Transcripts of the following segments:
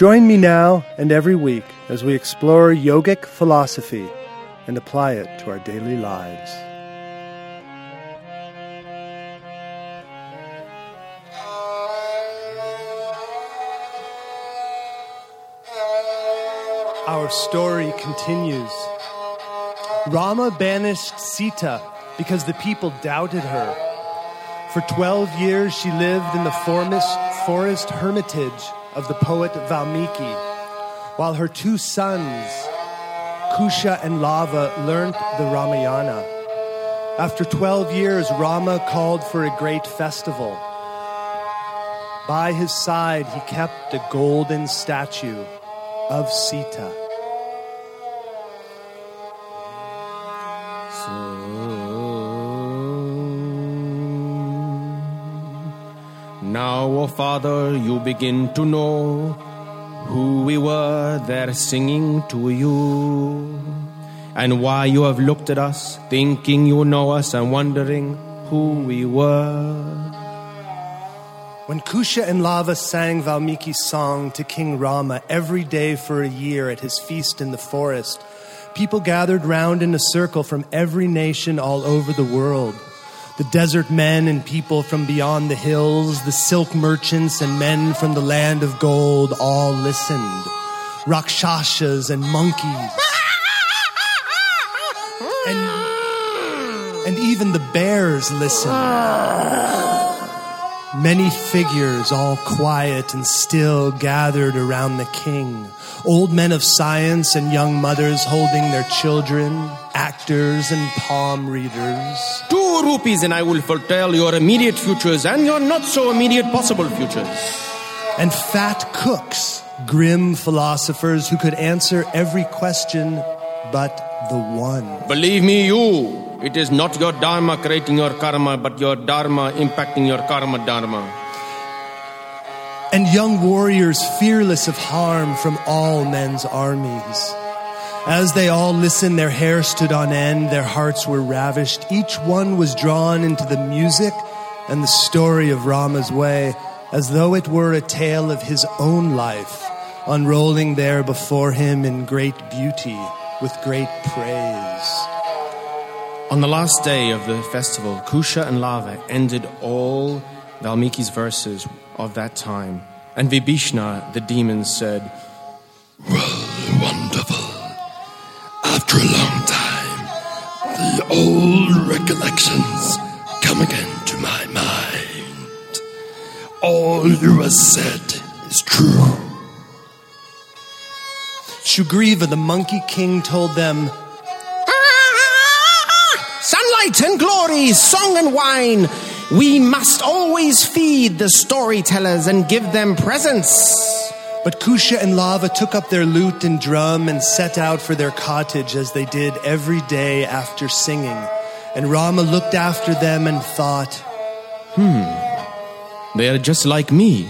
Join me now and every week as we explore yogic philosophy and apply it to our daily lives. Our story continues. Rama banished Sita because the people doubted her. For 12 years, she lived in the forest, forest hermitage of the poet Valmiki, while her two sons, Kusha and Lava, learnt the Ramayana. After 12 years, Rama called for a great festival. By his side, he kept a golden statue of Sita. Now, O Father, you begin to know who we were there singing to you, and why you have looked at us, thinking you know us, and wondering who we were. When Kusha and Lava sang Valmiki's song to King Rama every day for a year at his feast in the forest, people gathered round in a circle from every nation all over the world. The desert men and people from beyond the hills, the silk merchants and men from the land of gold all listened. Rakshasas and monkeys. And, and even the bears listened. Many figures, all quiet and still, gathered around the king. Old men of science and young mothers holding their children, actors and palm readers. Two rupees, and I will foretell your immediate futures and your not so immediate possible futures. And fat cooks, grim philosophers who could answer every question but the one. Believe me, you. It is not your dharma creating your karma, but your dharma impacting your karma dharma. And young warriors fearless of harm from all men's armies. As they all listened, their hair stood on end, their hearts were ravished. Each one was drawn into the music and the story of Rama's way, as though it were a tale of his own life, unrolling there before him in great beauty, with great praise. On the last day of the festival, Kusha and Lava ended all Valmiki's verses of that time. And Vibhishana, the demon, said, old recollections come again to my mind. All you have said is true. Shugriva, the monkey king, told them, Sunlight and glory, song and wine. We must always feed the storytellers and give them presents. But Kusha and Lava took up their lute and drum and set out for their cottage as they did every day after singing. And Rama looked after them and thought, Hmm, They are just like me.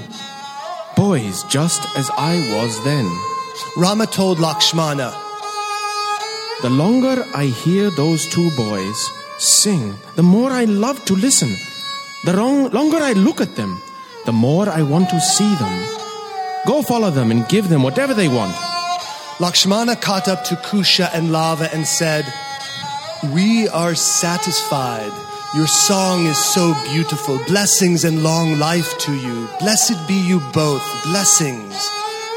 Boys, just as I was then. Rama told Lakshmana, The longer I hear those two boys sing, the more I love to listen. The wrong, longer I look at them, the more I want to see them. Go follow them and give them whatever they want. Lakshmana caught up to Kusha and Lava and said, We are satisfied. Your song is so beautiful. Blessings and long life to you. Blessed be you both. Blessings.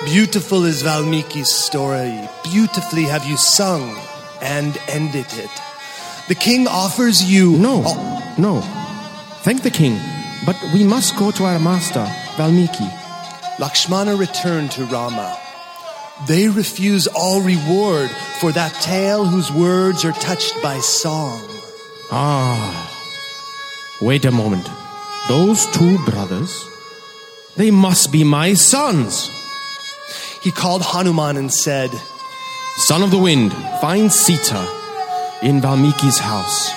Beautiful is Valmiki's story. Beautifully have you sung and ended it. The king offers you. No, Oh, no. Thank the king, but we must go to our master, Valmiki. Lakshmana returned to Rama. They refuse all reward for that tale whose words are touched by song. Ah. Wait a moment. Those two brothers? They must be my sons. He called Hanuman and said, Son of the wind, find Sita in Valmiki's house.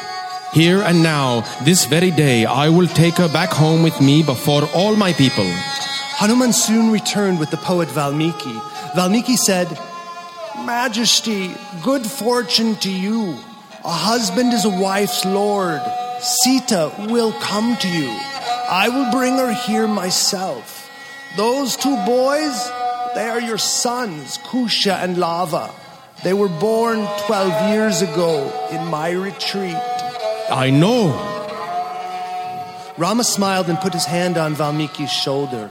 Here and now, this very day, I will take her back home with me before all my people. Hanuman soon returned with the poet Valmiki. Valmiki said, Majesty, good fortune to you. A husband is a wife's lord. Sita will come to you. I will bring her here myself. Those two boys, they are your sons, Kusha and Lava. They were born 12 years ago in my retreat. I know. Rama smiled and put his hand on Valmiki's shoulder.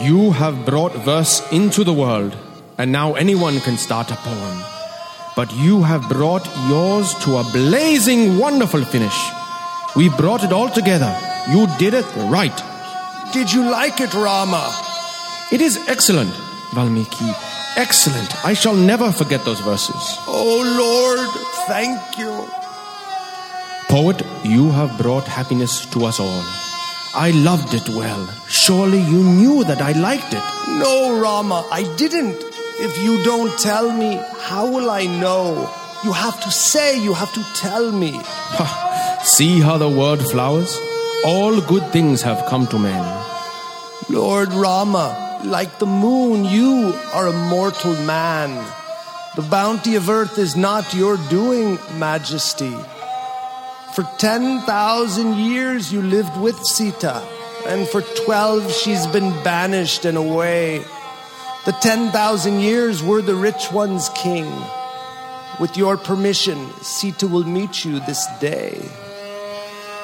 You have brought verse into the world, and now anyone can start a poem. But you have brought yours to a blazing, wonderful finish. We brought it all together. You did it right. Did you like it, Rama? It is excellent, Valmiki. Excellent. I shall never forget those verses. Oh, Lord, thank you. Poet, you have brought happiness to us all. I loved it well. Surely you knew that I liked it. No, Rama, I didn't. If you don't tell me, how will I know? You have to say, you have to tell me. Ha, see how the word flowers? All good things have come to men. Lord Rama, like the moon, you are a mortal man. The bounty of earth is not your doing, Majesty. For 10,000 years you lived with Sita, and for 12 she's been banished and away. The 10,000 years were the rich one's king. With your permission, Sita will meet you this day.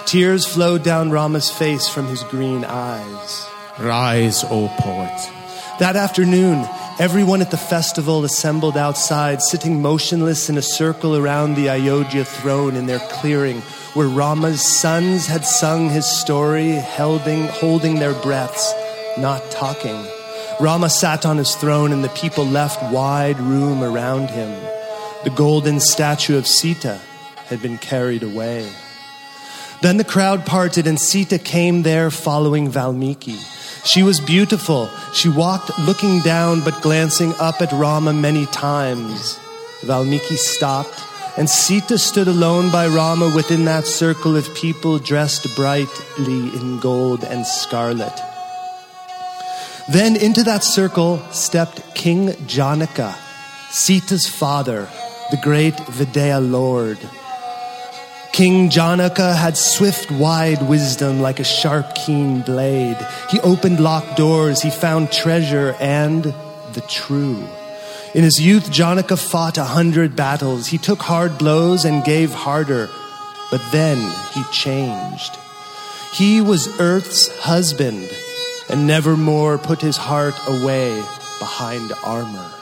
Tears flowed down Rama's face from his green eyes. Rise, O poet. That afternoon, everyone at the festival assembled outside, sitting motionless in a circle around the Ayodhya throne in their clearing, where Rama's sons had sung his story, holding, holding their breaths, not talking. Rama sat on his throne, and the people left wide room around him. The golden statue of Sita had been carried away. Then the crowd parted, and Sita came there following Valmiki. She was beautiful. She walked looking down but glancing up at Rama many times. Valmiki stopped, and Sita stood alone by Rama within that circle of people dressed brightly in gold and scarlet. Then into that circle stepped King Janaka, Sita's father, the great Vidya Lord. King Janaka had swift, wide wisdom like a sharp, keen blade. He opened locked doors, he found treasure and the true. In his youth, Janaka fought a hundred battles. He took hard blows and gave harder, but then he changed. He was Earth's husband and never more put his heart away behind armor.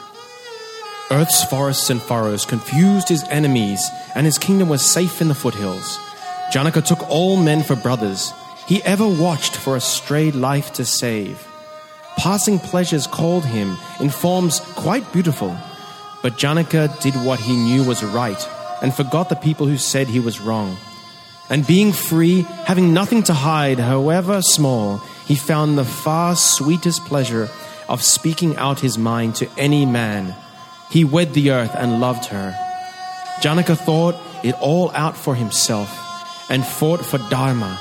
Earth's forests and furrows confused his enemies, and his kingdom was safe in the foothills. Janaka took all men for brothers. He ever watched for a strayed life to save. Passing pleasures called him in forms quite beautiful, but Janaka did what he knew was right and forgot the people who said he was wrong. And being free, having nothing to hide, however small, he found the far sweetest pleasure of speaking out his mind to any man. He wed the earth and loved her. Janaka thought it all out for himself and fought for Dharma.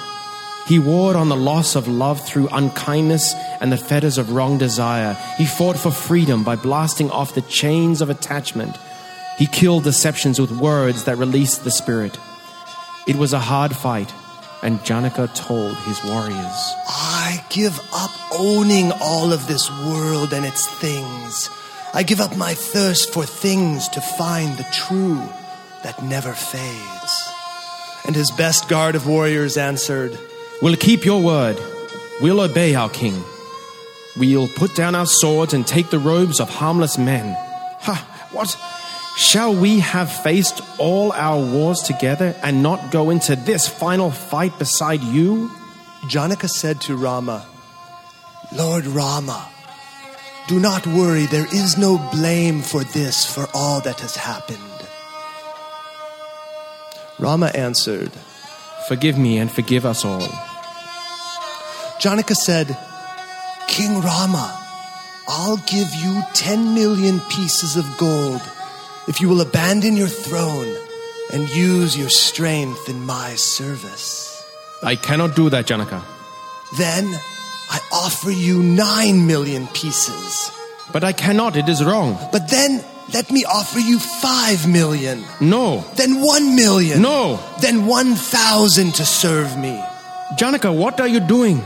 He warred on the loss of love through unkindness and the fetters of wrong desire. He fought for freedom by blasting off the chains of attachment. He killed deceptions with words that released the spirit. It was a hard fight, and Janaka told his warriors. I give up owning all of this world and its things. I give up my thirst for things to find the true that never fades. And his best guard of warriors answered, We'll keep your word. We'll obey our king. We'll put down our swords and take the robes of harmless men. Ha! What? Shall we have faced all our wars together and not go into this final fight beside you? Janaka said to Rama, Lord Rama, do not worry, there is no blame for this, for all that has happened. Rama answered, Forgive me and forgive us all. Janaka said, King Rama, I'll give you 10 million pieces of gold if you will abandon your throne and use your strength in my service. I cannot do that, Janaka. Then I offer you 9 million pieces. But I cannot, it is wrong. But then let me offer you 5 million. No. Then 1 million. No. Then 1,000 to serve me. Janaka, what are you doing?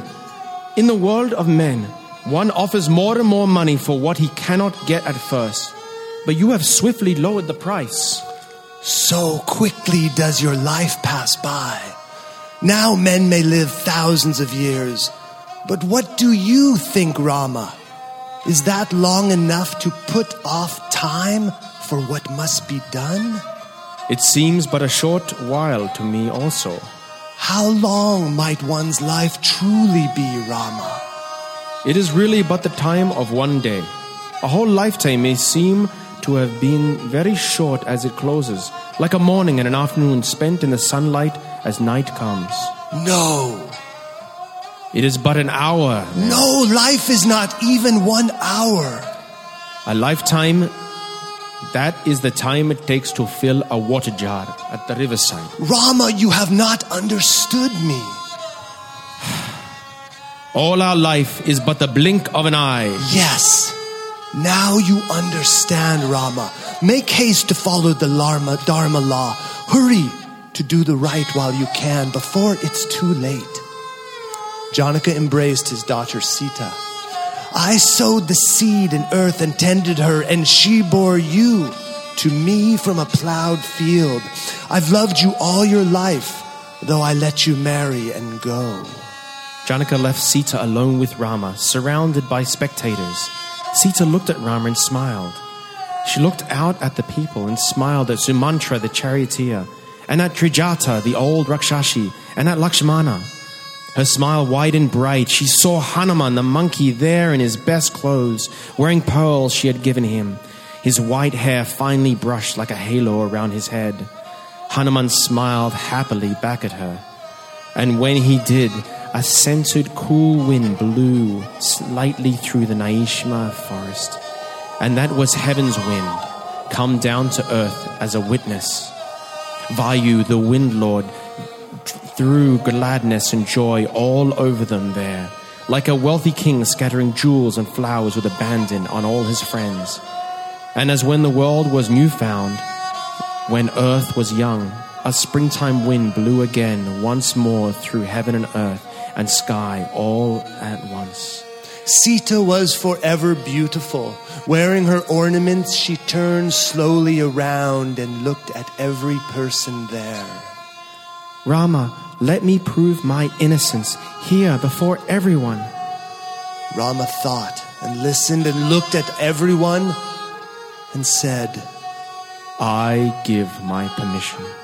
In the world of men, one offers more and more money for what he cannot get at first. But you have swiftly lowered the price. So quickly does your life pass by. Now men may live thousands of years. But what do you think, Rama? Is that long enough to put off time for what must be done? It seems but a short while to me also. How long might one's life truly be, Rama? It is really but the time of one day. A whole lifetime may seem to have been very short as it closes, like a morning and an afternoon spent in the sunlight as night comes. No, It is but an hour. no, life is not even one hour. A lifetime, that is the time it takes to fill a water jar at the riverside. Rama, you have not understood me. All our life is but the blink of an eye. Yes. Now you understand, Rama. Make haste to follow the Dharma, Dharma law. Hurry to do the right while you can before it's too late. Janaka embraced his daughter Sita. I sowed the seed in earth and tended her, and she bore you to me from a plowed field. I've loved you all your life, though I let you marry and go. Janaka left Sita alone with Rama, surrounded by spectators. Sita looked at Rama and smiled. She looked out at the people and smiled at Sumantra, the charioteer, and at Trijata, the old Rakshashi, and at Lakshmana. Her smile wide and bright. She saw Hanuman, the monkey, there in his best clothes, wearing pearls she had given him, his white hair finely brushed like a halo around his head. Hanuman smiled happily back at her. And when he did, a scented cool wind blew slightly through the Naimisha forest. And that was heaven's wind, come down to earth as a witness. Vayu, the wind lord, threw gladness and joy all over them there, like a wealthy king scattering jewels and flowers with abandon on all his friends. And as when the world was new found, when earth was young, a springtime wind blew again once more through heaven and earth and sky all at once. Sita was forever beautiful. Wearing her ornaments, she turned slowly around and looked at every person there. Rama, let me prove my innocence here before everyone. Rama thought and listened and looked at everyone and said, I give my permission.